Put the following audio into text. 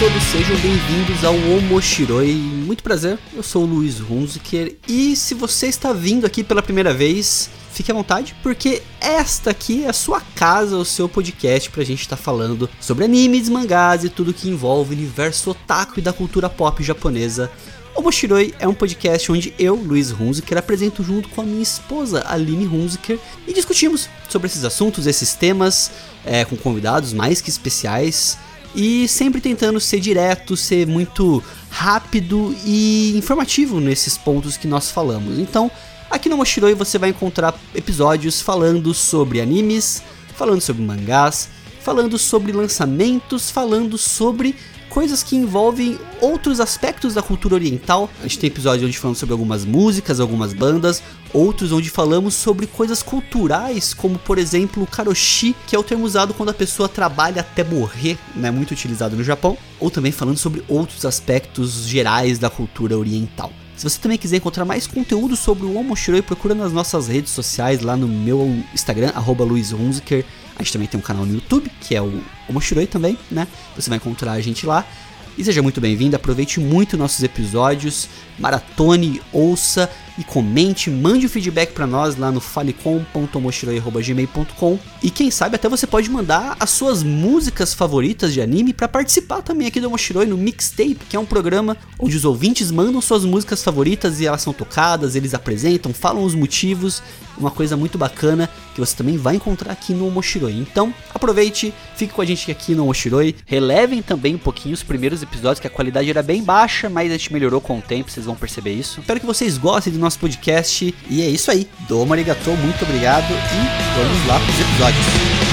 todos, sejam bem-vindos ao Omoshiroi. Muito prazer, eu sou o Luiz Hunziker e se você está vindo aqui pela primeira vez, fique à vontade, porque esta aqui é a sua casa, o seu podcast pra gente estar tá falando sobre animes, mangás e tudo que envolve o universo otaku e da cultura pop japonesa. O é um podcast onde eu, Luiz Hunziker, apresento junto com a minha esposa, Aline Hunziker, e discutimos sobre esses assuntos, esses temas, é, com convidados mais que especiais e sempre tentando ser direto, ser muito rápido e informativo nesses pontos que nós falamos. Então, aqui no Moshiroi você vai encontrar episódios falando sobre animes, falando sobre mangás, falando sobre lançamentos, falando sobre coisas que envolvem outros aspectos da cultura oriental. A gente tem episódios onde falamos sobre algumas músicas, algumas bandas, outros onde falamos sobre coisas culturais, como por exemplo o karoshi, que é o termo usado quando a pessoa trabalha até morrer, né, muito utilizado no Japão, ou também falando sobre outros aspectos gerais da cultura oriental. Se você também quiser encontrar mais conteúdo sobre o Omoshiroi, procura nas nossas redes sociais, lá no meu Instagram, arroba. A gente também tem um canal no YouTube, que é o Omoshiroi também, né? Você vai encontrar a gente lá. E seja muito bem-vindo, aproveite muito nossos episódios, maratone, ouça e comente, mande o um feedback para nós lá no falecom.moshiroi.gmail.com e quem sabe até você pode mandar as suas músicas favoritas de anime para participar também aqui do Moshiroi no Mixtape, que é um programa onde os ouvintes mandam suas músicas favoritas e elas são tocadas, eles apresentam, falam os motivos, uma coisa muito bacana que você também vai encontrar aqui no Moshiroi. Então, aproveite, fique com a gente aqui no Moshiroi, relevem também um pouquinho os primeiros episódios que a qualidade era bem baixa, mas a gente melhorou com o tempo, vocês vão perceber isso. Espero que vocês gostem do nosso podcast. E é isso aí. Domo arigato, muito obrigado e vamos lá para os episódios.